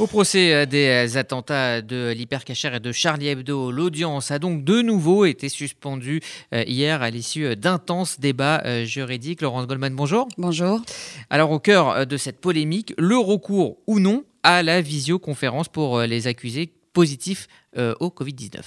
Au procès euh, des attentats de l'hypercachère et de Charlie Hebdo, l'audience a donc de nouveau été suspendue euh, hier à l'issue d'intenses débats euh, juridiques. Laurence Goldman, bonjour. Bonjour. Alors au cœur de cette polémique, le recours ou non à la visioconférence pour les accusés positifs au Covid-19.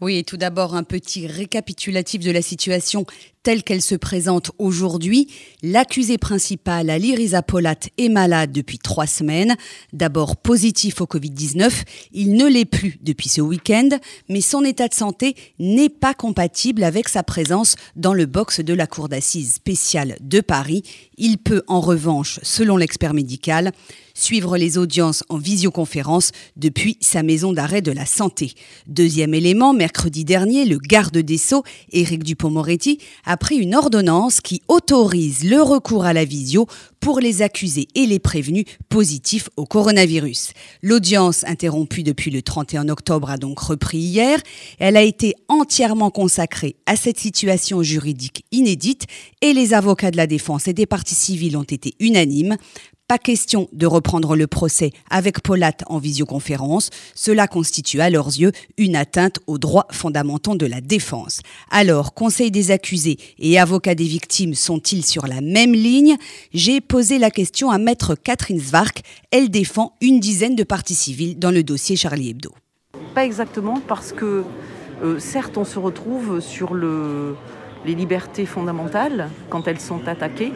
Oui, et tout d'abord un petit récapitulatif de la situation telle qu'elle se présente aujourd'hui, l'accusé principal, Ali Riza Polat, est malade depuis trois semaines. D'abord positif au Covid-19, il ne l'est plus depuis ce week-end, mais son état de santé n'est pas compatible avec sa présence dans le box de la Cour d'assises spéciale de Paris. Il peut en revanche, selon l'expert médical, suivre les audiences en visioconférence depuis sa maison d'arrêt de la santé. Deuxième élément, mercredi dernier, le garde des Sceaux, Éric Dupont-Moretti, a pris une ordonnance qui autorise le recours à la visio pour les accusés et les prévenus positifs au coronavirus. L'audience interrompue depuis le 31 octobre a donc repris hier. Elle a été entièrement consacrée à cette situation juridique inédite et les avocats de la défense et des parties civiles ont été unanimes. Pas question de reprendre le procès avec Polat en visioconférence. Cela constitue à leurs yeux une atteinte aux droits fondamentaux de la défense. Alors, Conseil des accusés et avocats des victimes sont-ils sur la même ligne? J'ai posé la question à maître Catherine Zwark. Elle défend une dizaine de parties civiles dans le dossier Charlie Hebdo. Pas exactement parce que euh, certes on se retrouve sur le, les libertés fondamentales quand elles sont attaquées,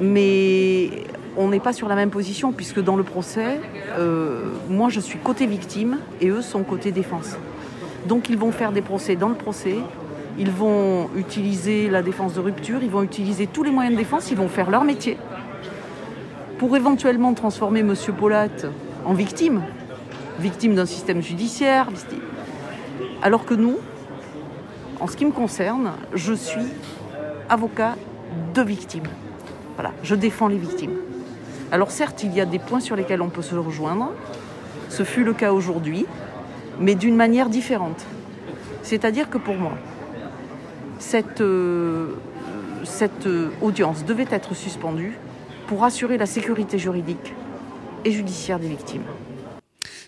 mais on n'est pas sur la même position puisque dans le procès, euh, moi je suis côté victime et eux sont côté défense. Donc ils vont faire des procès dans le procès, ils vont utiliser la défense de rupture, ils vont utiliser tous les moyens de défense, ils vont faire leur métier pour éventuellement transformer M. Polat en victime, victime d'un système judiciaire, alors que nous, en ce qui me concerne, je suis avocat de victime. Voilà, je défends les victimes. Alors certes, il y a des points sur lesquels on peut se rejoindre. Ce fut le cas aujourd'hui, mais d'une manière différente. C'est-à-dire que pour moi, cette, euh, cette audience devait être suspendue pour assurer la sécurité juridique et judiciaire des victimes.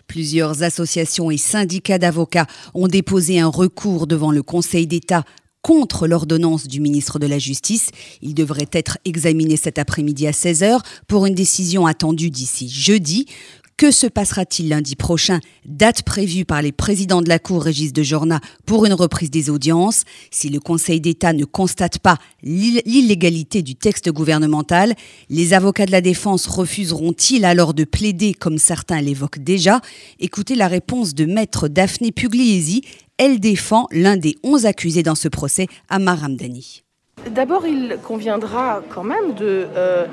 Plusieurs associations et syndicats d'avocats ont déposé un recours devant le Conseil d'État contre l'ordonnance du ministre de la Justice. Il devrait être examiné cet après-midi à 16h pour une décision attendue d'ici jeudi. Que se passera-t-il lundi prochain? Date prévue par les présidents de la Cour Régis de Jorna pour une reprise des audiences. Si le Conseil d'État ne constate pas l'illégalité du texte gouvernemental, les avocats de la défense refuseront-ils alors de plaider comme certains l'évoquent déjà? Écoutez la réponse de maître Daphné Pugliesi, elle défend l'un des onze accusés dans ce procès, Amar Ramdani. D'abord, il conviendra quand même de euh,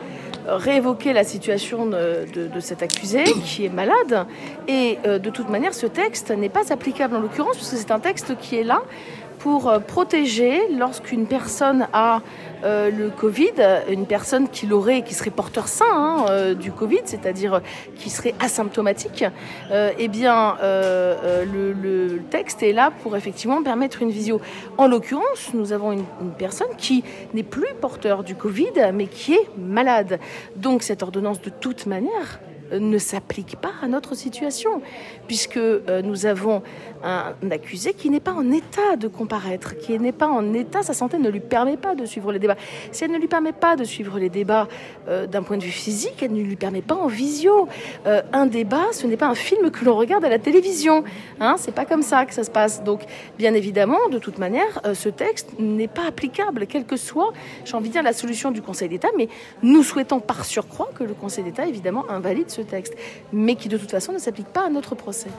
réévoquer la situation de, cet accusé qui est malade. Et euh, de toute manière, ce texte n'est pas applicable en l'occurrence, puisque c'est un texte qui est là pour euh, protéger lorsqu'une personne a euh, le Covid, une personne qui l'aurait, qui serait porteur sain hein, euh, du Covid, c'est-à-dire qui serait asymptomatique, eh bien le, texte est là pour effectivement permettre une visio. En l'occurrence, nous avons une, une personne qui n'est plus porteur du Covid, mais qui est malade. Donc cette ordonnance, de toute manière, ne s'applique pas à notre situation, puisque euh, nous avons un accusé qui n'est pas en état de comparaître, qui n'est pas en état, sa santé ne lui permet pas de suivre les débats. Si elle ne lui permet pas de suivre les débats euh, d'un point de vue physique, elle ne lui permet pas en visio. Euh, un débat, ce n'est pas un film que l'on regarde à la télévision. Hein, c'est pas comme ça que ça se passe. Donc, bien évidemment, de toute manière, ce texte n'est pas applicable, quelle que soit, j'ai envie de dire, la solution du Conseil d'État, mais nous souhaitons par surcroît que le Conseil d'État, évidemment, invalide ce texte, mais qui de toute façon ne s'applique pas à notre procès.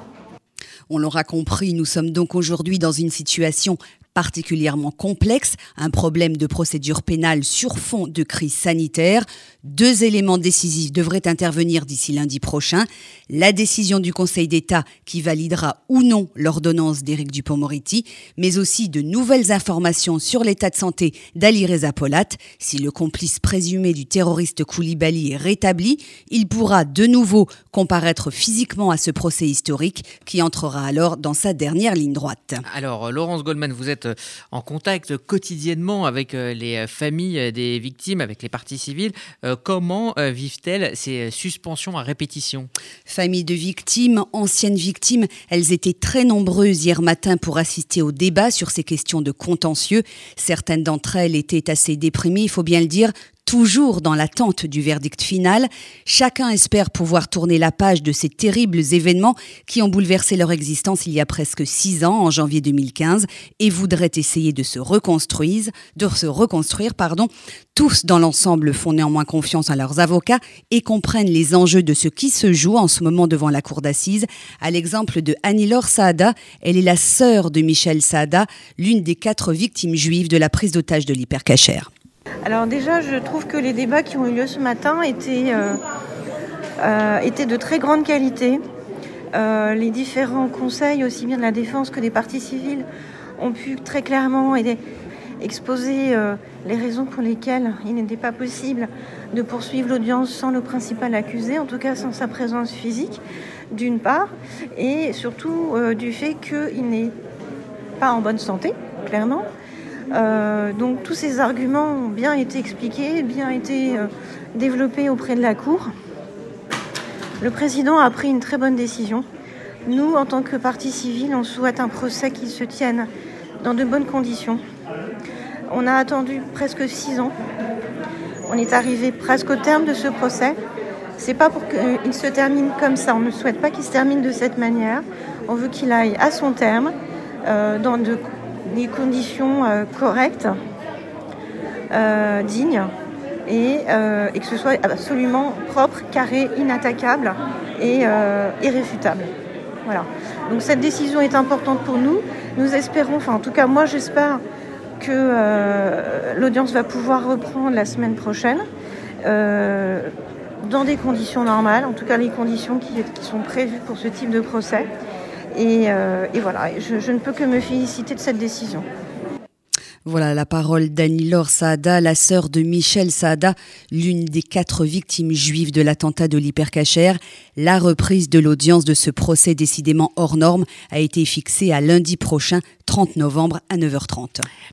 On l'aura compris, nous sommes donc aujourd'hui dans une situation particulièrement complexe, un problème de procédure pénale sur fond de crise sanitaire. Deux éléments décisifs devraient intervenir d'ici lundi prochain. La décision du Conseil d'État qui validera ou non l'ordonnance d'Éric Dupont-Moretti, mais aussi de nouvelles informations sur l'état de santé d'Ali Reza Polat. Si le complice présumé du terroriste Koulibaly est rétabli, il pourra de nouveau comparaître physiquement à ce procès historique qui entrera alors dans sa dernière ligne droite. Alors, Laurence Goldman, vous êtes êtes en contact quotidiennement avec les familles des victimes, avec les parties civiles. Comment vivent-elles ces suspensions à répétition? Familles de victimes, anciennes victimes, elles étaient très nombreuses hier matin pour assister au débat sur ces questions de contentieux. Certaines d'entre elles étaient assez déprimées, il faut bien le dire, toujours dans l'attente du verdict final. Chacun espère pouvoir tourner la page de ces terribles événements qui ont bouleversé leur existence il y a presque six ans, en janvier 2015, et voudraient essayer de se reconstruire, de se reconstruire, pardon. Tous dans l'ensemble font néanmoins confiance à leurs avocats et comprennent les enjeux de ce qui se joue en ce moment devant la cour d'assises. À l'exemple de Annie-Laure Saada, elle est la sœur de Michel Saada, l'une des quatre victimes juives de la prise d'otage de l'hypercachère. Alors déjà, je trouve que les débats qui ont eu lieu ce matin étaient, euh, euh, de très grande qualité. Euh, les différents conseils, aussi bien de la défense que des partis civils, ont pu très clairement exposer les raisons pour lesquelles il n'était pas possible de poursuivre l'audience sans le principal accusé, en tout cas sans sa présence physique, d'une part, et surtout du fait qu'il n'est pas en bonne santé, clairement, euh, donc tous ces arguments ont bien été expliqués, bien été euh, développés auprès de la Cour. Le président a pris une très bonne décision. Nous, en tant que partie civile, on souhaite un procès qui se tienne dans de bonnes conditions. On a attendu presque six ans. On est arrivé presque au terme de ce procès. C'est pas pour qu'il se termine comme ça. On ne souhaite pas qu'il se termine de cette manière. On veut qu'il aille à son terme euh, dans de des conditions euh, correctes, euh, dignes, euh, et, que ce soit absolument propre, carré, inattaquable et irréfutable. Voilà. Donc cette décision est importante pour nous. Nous espérons, enfin en tout cas moi j'espère que l'audience va pouvoir reprendre la semaine prochaine dans des conditions normales, en tout cas les conditions qui sont prévues pour ce type de procès. Euh, et, voilà, je, ne peux que me féliciter de cette décision. Voilà la parole d'Annie-Laure Saada, la sœur de Michel Saada, l'une des quatre victimes juives de l'attentat de l'hypercachère. La reprise de l'audience de ce procès décidément hors norme a été fixée à lundi prochain, 30 novembre à 9h30.